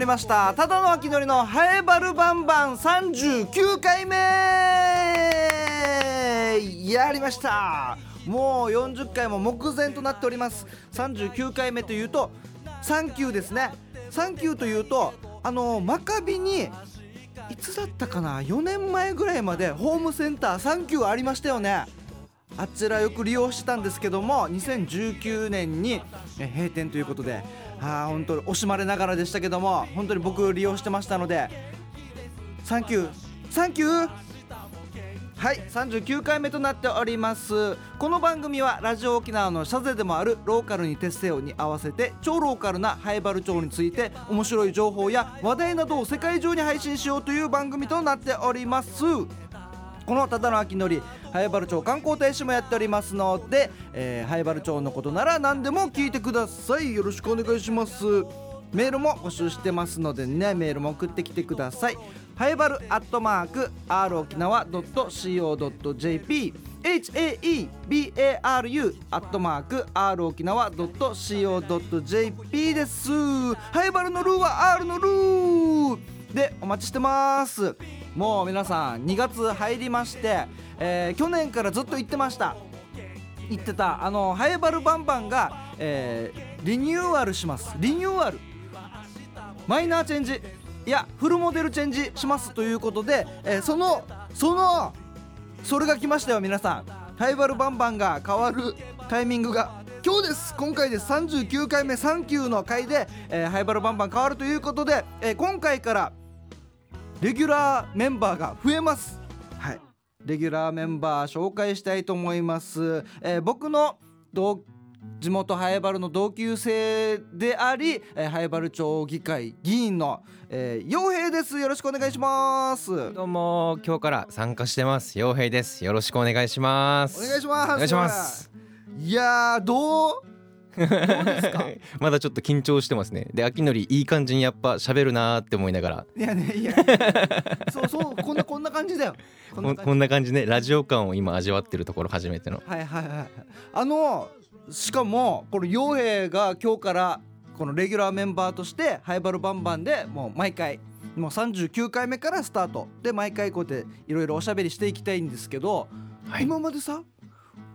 りました。ただの秋のりのハエバルバンバン。39回目。やりました。もう40回も目前となっております。39回目というとサンキューですね。サンキューというとあのマカビにいつだったかな？4年前ぐらいまでホームセンターサンキューありましたよね。あちらよく利用してたんですけども2019年に閉店ということで。あ本当に惜しまれながらでしたけども本当に僕利用してましたのでサンキューサンキュー？はい39回目となっております。この番組はラジオ沖縄の社是でもあるローカルに徹せよに合わせて超ローカルな南風原町について面白い情報や話題などを世界中に配信しようという番組となっております。このただの秋のり南風原町観光大使もやっておりますので、えー、南風原町のことなら何でも聞いてください。よろしくお願いします。メールも募集してますのでねメールも送ってきてください。ハイバルアットマーク r 沖縄 .co.jp haebaru アットマーク r 沖縄 .co.jp ですハイバルのルーは R のルーでお待ちしてます。もう皆さん2月入りまして、えー、去年からずっと言ってました。言ってたあのハイバルバンバンが、えー、リニューアルします。リニューアル。マイナーチェンジ。いやフルモデルチェンジします。ということで、えー、そのそのそれが来ましたよ皆さん。ハイバルバンバンが変わるタイミングが。今日です。今回です。39回目3級の回で、えー、ハイバルバンバン変わるということで、えー、今回からレギュラーメンバーが増えます。はい。レギュラーメンバー紹介したいと思います、えー、僕の同地元ハエバルの同級生であり、えー、ハエバル町議会議員の、えー、陽平です。よろしくお願いします。どうも今日から参加してます。陽平です。よろしくお願いします。お願いします。お願いします。いやどう まだちょっと緊張してますね。で秋のりいい感じにやっぱ喋るなーって思いながら。いやねいやそうそうこんなこんな感じだよ。こんな感じ。ね。ラジオ感を今味わってるところ初めての。はいはいはいあのしかもこの陽平が今日からこのレギュラーメンバーとしてハイバルバンバンでもう毎回もう39回目からスタート。で毎回こうやっていろいろおしゃべりしていきたいんですけど、はい、今までさ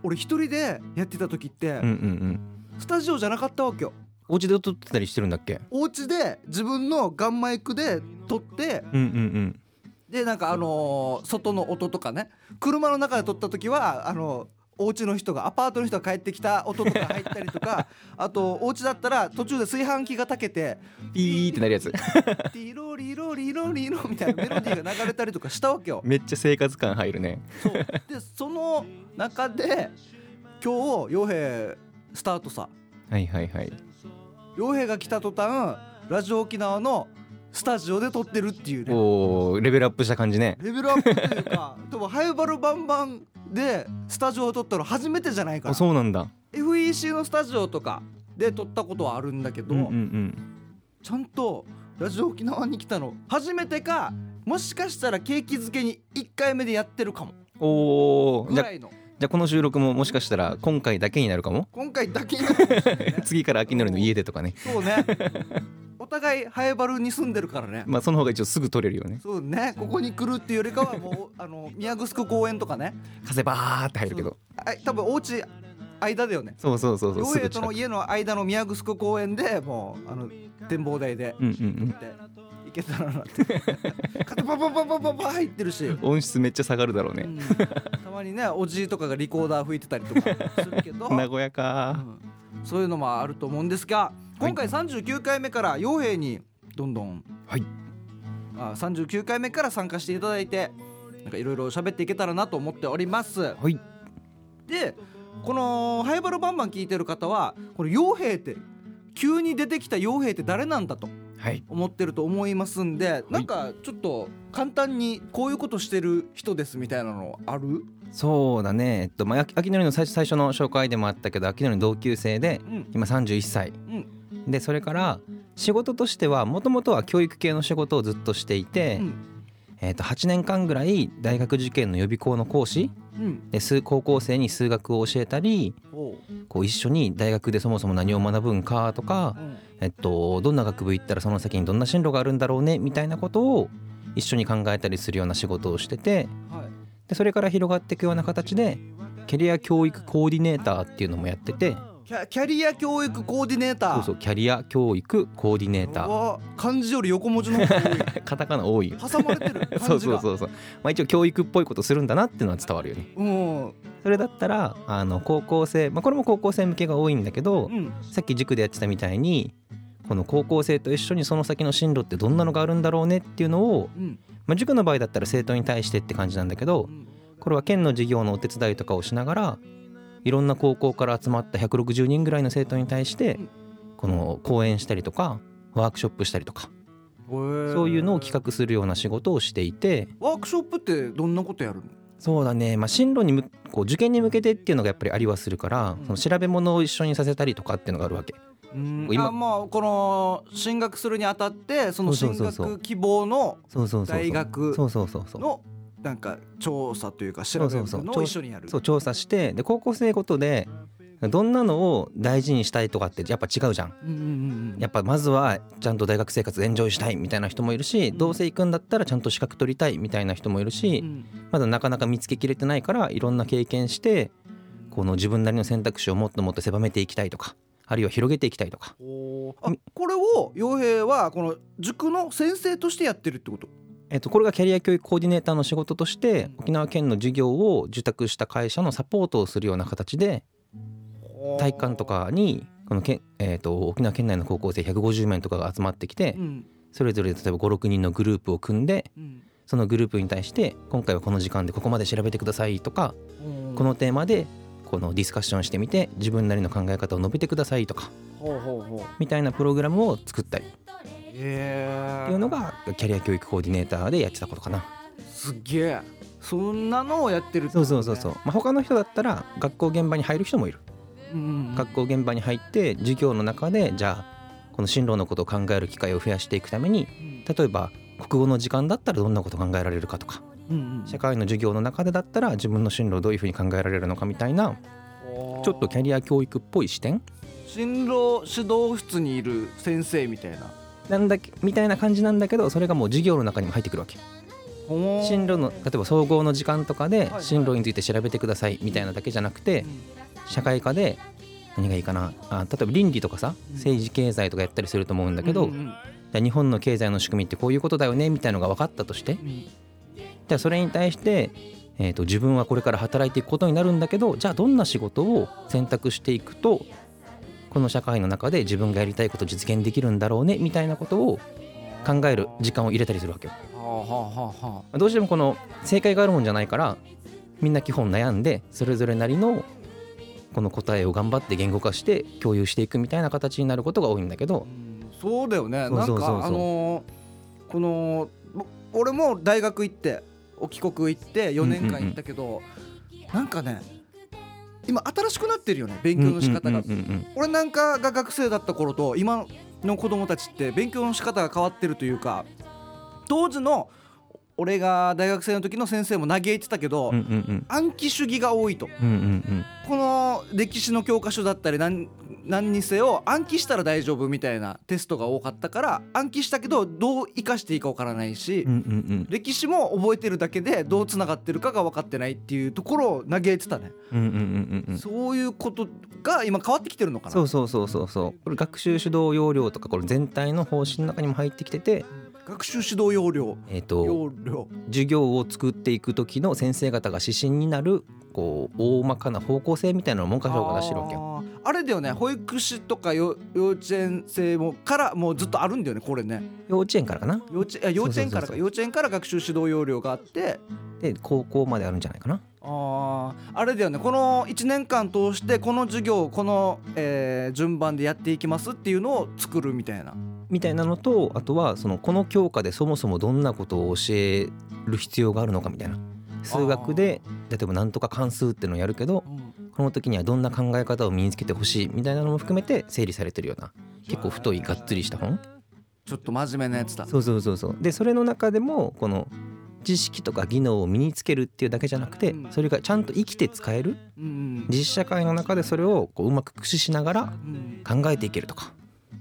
俺一人でやってた時って、うんうんうん、スタジオじゃなかったわけよ。お家で撮ってたりしてるんだっけ？お家で自分のガンマイクで撮って、うんうんうん。でなんかあのー、外の音とかね。車の中で撮った時はあのお家の人がアパートの人が帰ってきた音とか入ったりとか あとお家だったら途中で炊飯器が炊けてピーってなるやつ。リロリロリロリロみたいなメロディーが流れたりとかしたわけよめっちゃ生活感入るねそうでその中で今日傭兵スタートさ。はいはいはい。傭兵が来た途端ラジオ沖縄のスタジオで撮ってるっていうね。おレベルアップした感じね。レベルアップというか でもハイバルバンバンでスタジオを撮ったの初めてじゃないかなそうなんだ。FEC のスタジオとかで撮ったことはあるんだけど、うんうんうん、ちゃんとラジオ沖縄に来たの初めてかもしかしたら景気づけに1回目でやってるかも。おおぐらいのじゃあこの収録ももしかしたら今回だけになるかも？今回だけになるね、次から秋のりの家でとかね。そうね。お互いハエバルに住んでるからね。まあその方が一応すぐ取れるよね。そうね。ここに来るっていうよりかはもうあの宮城公園とかね。風バーって入るけど。多分お家間だよね。そうそうそうそう。両平との家の間の宮城公園でもうあの展望台でうんうんうんけたらなって。肩パパパパパパ入ってるし。音質めっちゃ下がるだろうね、うん、たまにねおじいとかがリコーダー吹いてたりとかするけど。名古屋か、うん、そういうのもあると思うんですが今回39回目から傭兵にどんどん、はい、あ39回目から参加していただいてなんかいろいろ喋っていけたらなと思っております。はい、でこの「ハイバルバンバン」聞いてる方はこの傭兵って急に出てきた傭兵って誰なんだと思ってると思いますんで、はい、なんかちょっと簡単にこういうことしてる人ですみたいなのある？そうだね、えっとまあ、秋のりの最初の紹介でもあったけど秋のりの同級生で、うん、今31歳、うん、でそれから仕事としてはもともとは教育系の仕事をずっとしていて、うん、えー、と8年間ぐらい大学受験の予備校の講師、うん、で高校生に数学を教えたりこう一緒に大学でそもそも何を学ぶんかとか、えっと、どんな学部行ったらその先にどんな進路があるんだろうねみたいなことを一緒に考えたりするような仕事をしててはい。でそれから広がっていくような形でキャリア教育コーディネーターっていうのもやっててキャキャリア教育コーディネーター。そうそうキャリア教育コーディネーター。わ漢字より横文字の方が多い。カタカナ多い。挟まれてる そうそうそうそう、まあ、一応教育っぽいことするんだなっていうのは伝わるよね。うん。それだったらあの高校生、まあ、これも高校生向けが多いんだけどうん。さっき塾でやってたみたいにこの高校生と一緒にその先の進路ってどんなのがあるんだろうねっていうのを、うん。まあ、塾の場合だったら生徒に対してって感じなんだけどうん。これは県の授業のお手伝いとかをしながらいろんな高校から集まった160人ぐらいの生徒に対してうんこの講演したりとかワークショップしたりとかそそういうのを企画するような仕事をしていてワークショップってどんなことやるの？そうだね、まあ、進路にむこう受験に向けてっていうのがやっぱりありはするから、うん。その調べ物を一緒にさせたりとかっていうのがあるわけ。うん。今あまあこの進学するにあたってその進学希望の大学のなんか調査というか調べるのを一緒にやる。そう調査してで高校生ごとでどんなのを大事にしたいとかってやっぱ違うじゃん。うんうんうんやっぱまずはちゃんと大学生活エンジョイしたいみたいな人もいるしどうせ行くんだったらちゃんと資格取りたいみたいな人もいるしうんまだなかなか見つけきれてないからいろんな経験してこの自分なりの選択肢をもっともっと狭めていきたいとかあるいは広げていきたいとか。これを洋平はこの塾の先生としてやってるってこと？えっと、これがキャリア教育コーディネーターの仕事として沖縄県の事業を受託した会社のサポートをするような形で体育館とかにこの県、えっと、沖縄県内の高校生150名とかが集まってきてうん。それぞれ例えば56人のグループを組んでうん。そのグループに対して今回はこの時間でここまで調べてくださいとかこのテーマでこのディスカッションしてみて自分なりの考え方を述べてくださいとかみたいなプログラムを作ったりいうのがキャリア教育コーディネーターでやってたことかな。すっげえ。そんなのをやってるってそうそうそうそう、まあ、他の人だったら学校現場に入る人もいる。うんうん。学校現場に入って授業の中でじゃあこの進路のことを考える機会を増やしていくために例えば国語の時間だったらどんなこと考えられるかとか。うんうん。社会の授業の中でだったら自分の進路をどういうふうに考えられるのかみたいなちょっとキャリア教育っぽい視点。進路指導室にいる先生みたいななんだけみたいな感じなんだけどそれがもう授業の中にも入ってくるわけ。進路の例えば総合の時間とかではい進路について調べてくださいみたいなだけじゃなくて社会科で何がいいかなあ例えば倫理とかさうん。政治経済とかやったりすると思うんだけど、じゃあ日本の経済の仕組みってこういうことだよねみたいのが分かったとして。うん。じゃあそれに対して、えー、と自分はこれから働いていくことになるんだけどじゃあどんな仕事を選択していくとこの社会の中で自分がやりたいことを実現できるんだろうねみたいなことを考える時間を入れたりするわけよ。どうしてもこの正解があるもんじゃないからみんな基本悩んでそれぞれなりのこの答えを頑張って言語化して共有していくみたいな形になることが多いんだけど。うんそうだよね。なんかあのーこのぼ俺も大学行ってお帰国行って4年間行ったけど、なんかね今新しくなってるよね勉強の仕方が、俺なんかが学生だった頃と今の子供たちって勉強の仕方が変わってるというか当時の俺が大学生の時の先生も嘆いてたけど、うんうんうん。暗記主義が多いと。うんうんうん。この歴史の教科書だったり何何にせよ暗記したら大丈夫みたいなテストが多かったから暗記したけどどう生かしていいか分からないし、うんうんうん。歴史も覚えてるだけでどうつながってるかが分かってないっていうところを嘆いてたね、うんうんうんうんうん。そういうことが今変わってきてるのかな。そうそうそうそうそう。これ学習指導要領とかこれ全体の方針の中にも入ってきてて学習指導要領。えっ、と要領。授業を作っていく時の先生方が指針になるこう大まかな方向性みたいなのを文科省が出してるわけよ。あれだよね。保育士とかよ幼稚園生もからもうずっとあるんだよねこれね。幼稚園からかな。幼稚いや幼稚園からか。幼稚園から学習指導要領があって。で高校まであるんじゃないかな。あーあれだよね。この1年間通してこの授業この、えー順番でやっていきますっていうのを作るみたいな。みたいなのとあとはそのこの教科でそもそもどんなことを教える必要があるのかみたいな。数学で例えばなんとか関数っていうのをやるけどこの時にはどんな考え方を身につけてほしいみたいなのも含めて整理されてるような結構太いがっつりした本。ちょっと真面目なやつだ。そうそうそうそう。でそれの中でもこの知識とか技能を身につけるっていうだけじゃなくてうん。それがちゃんと生きて使えるうん。実社会の中でそれをこううまく駆使しながらうん。考えていけるとか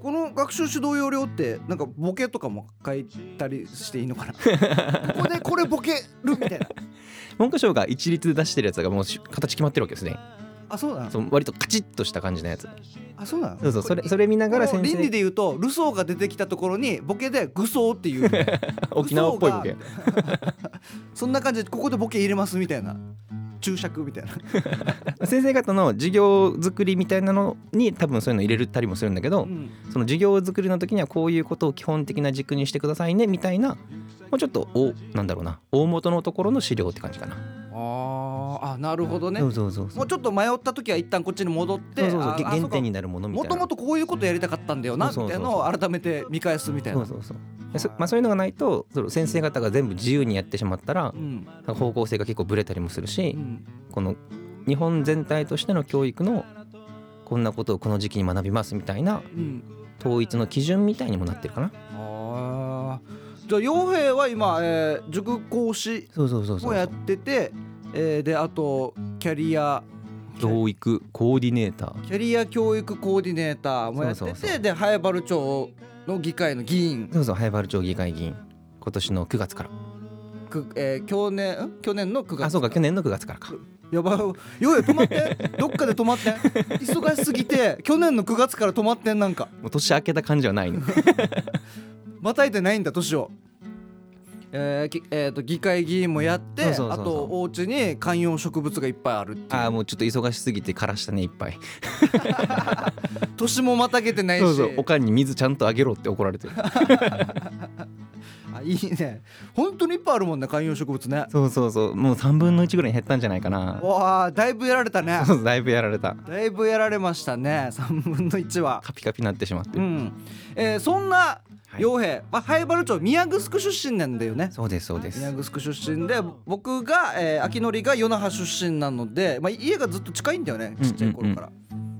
この学習指導要領ってなんかボケとかも書いたりしていいのかな？ここでこれボケるみたいな。文科省が一律で出してるやつがもうし形決まってるわけですねあそうなの？そう割とカチッとした感じのやつ。あそうなの？そうそうそれそれ見ながら先この倫理生で言うとルソーが出てきたところにボケでグソーっていう 沖縄っぽいボケ。そんな感じでここでボケ入れますみたいな注釈みたいな、先生方の授業作りみたいなのに多分そういうの入れたりもするんだけど、うんその授業作りの時にはこういうことを基本的な軸にしてくださいねみたいなもうちょっとおなんだろうな大元のところの資料って感じかな。あーあなるほどね。そうそうそうそう。もうちょっと迷った時は一旦こっちに戻ってそうそうそう。原点になるものみたいな。もともとこういうことやりたかったんだよなみたいなのを改めて見返すみたいな。そうそうそう。まあ、そういうのがないとその先生方が全部自由にやってしまったらうん。方向性が結構ブレたりもするし、うん。この日本全体としての教育のこんなことをこの時期に学びますみたいなうん。統一の基準みたいにもなってるかな。あー。じゃあ陽平は今、えー塾講師そうそうそうそう。もやっててえーであとキャリア。教育コーディネーター。キャリア教育コーディネーター。もやっててで早原町の議会の議員。そうそう早原町議会議員。今年の9月から。く、えー去年ん？去年の9月あそうか去年の9月からか。やば。いようや止まって。どっかで止まって。忙しすぎて去年の9月から止まってんなんか。もう年明けた感じはないね。またいてないんだ年を。えーきえー、と議会議員もやってあとお家に観葉植物がいっぱいあるっていう。ああもうちょっと忙しすぎて枯らしたねいっぱい。年もまたげてないし。そうそうおかんに水ちゃんとあげろって怒られてる。あいいね。本当にいっぱいあるもんね観葉植物ね。そうそうそう。もう3分の1ぐらいに減ったんじゃないかな。わあだいぶやられたね。そうだいぶやられた。だいぶやられましたね3分の1は。カピカピになってしまってる、うん、えーそんなはい。陽平、まあ、灰原町宮城出身なんだよね。そうですそうです。宮城出身で僕が、えー、秋典が与那覇出身なので、まあ、家がずっと近いんだよねちっちゃい頃から、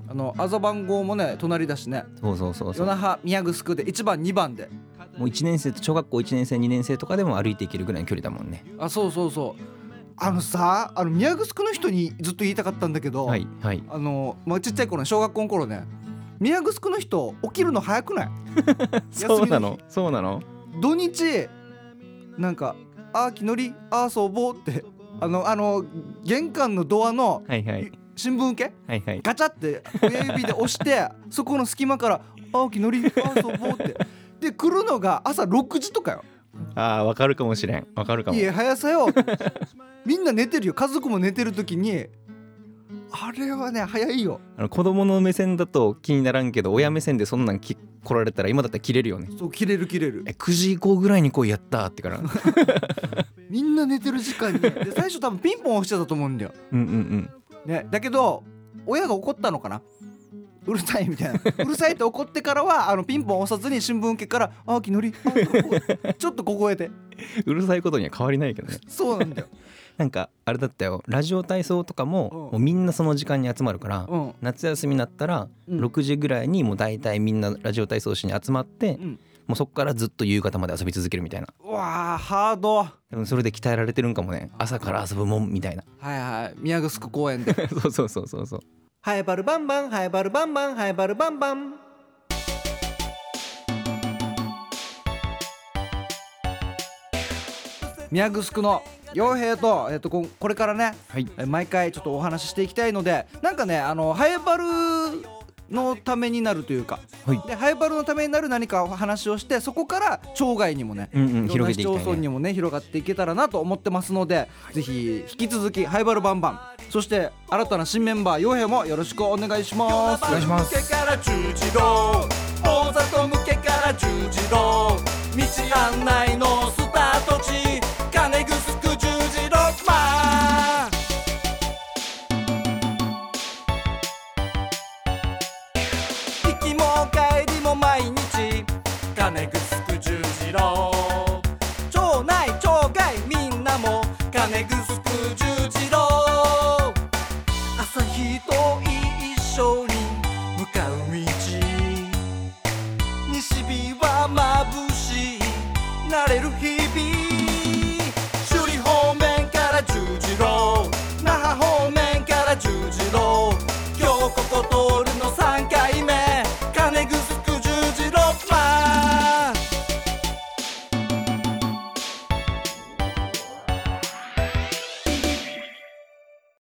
あのあざ番号もね隣だしね。そうそうそうそう。与那覇宮城で1番2番で。もう1年生と小学校1年生2年生とかでも歩いていけるぐらいの距離だもんね。あそうそうそう。あのさあの宮城の人にずっと言いたかったんだけど、はいはい。あの、まあ、ちっちゃい頃ね小学校の頃ね宮城の人起きるの早くない？そうなの？そうなの？土日なんか「あーきのりあー遊ぼう」ってあのあの玄関のドアのはいはい。新聞受け？はいはい。ガチャって親指で押して そこの隙間から「あーきのりあー遊ぼう」って。で来るのが朝6時とかよ。ああわかるかもしれん。わかるかも。いや早さよ。みんな寝てるよ。家族も寝てる時にあれはね早いよ。あの子供の目線だと気にならんけど親目線でそんなんき来られたら今だったら切れるよね。そう切れる切れる。え9時以降ぐらいに来いやったってからうんみんな寝てる時間に。で最初多分ピンポン押してたと思うんだよ。うんうんね、だけど親が怒ったのかな。うるさいみたいな。うるさいって怒ってからはあのピンポン押さずに新聞受けから「あーきのり。あーここ。ちょっと小声でうるさいことには変わりないけどね。そうなんだよなんかあれだったよ。ラジオ体操とかも,、うん。もうみんなその時間に集まるから、うん。夏休みになったらうん。6時ぐらいにもう大体みんなラジオ体操しに集まって、うん。もうそこからずっと夕方まで遊び続けるみたいな。うわーハード。は多分それで鍛えられてるんかもね。朝から遊ぶもんみたいな。いはい宮城公園で。そうそうそうそう。そう「ハイバルバンバンハイバルバンバンハイバルバンバン」宮城の傭兵と,、えっとここれからねはい。え毎回ちょっとお話ししていきたいのでなんかねあのハエバルのためになるというかはい。でハエバルのためになる何かお話をしてそこから町外にもね、広げて市町村にもね広がっていけたらなと思ってますので、ぜひ引き続きハイバルバンバンそして新たな新メンバー傭兵もよろしくお願いします。お願いしますと一緒に向かう道。西日は眩しい慣れる日。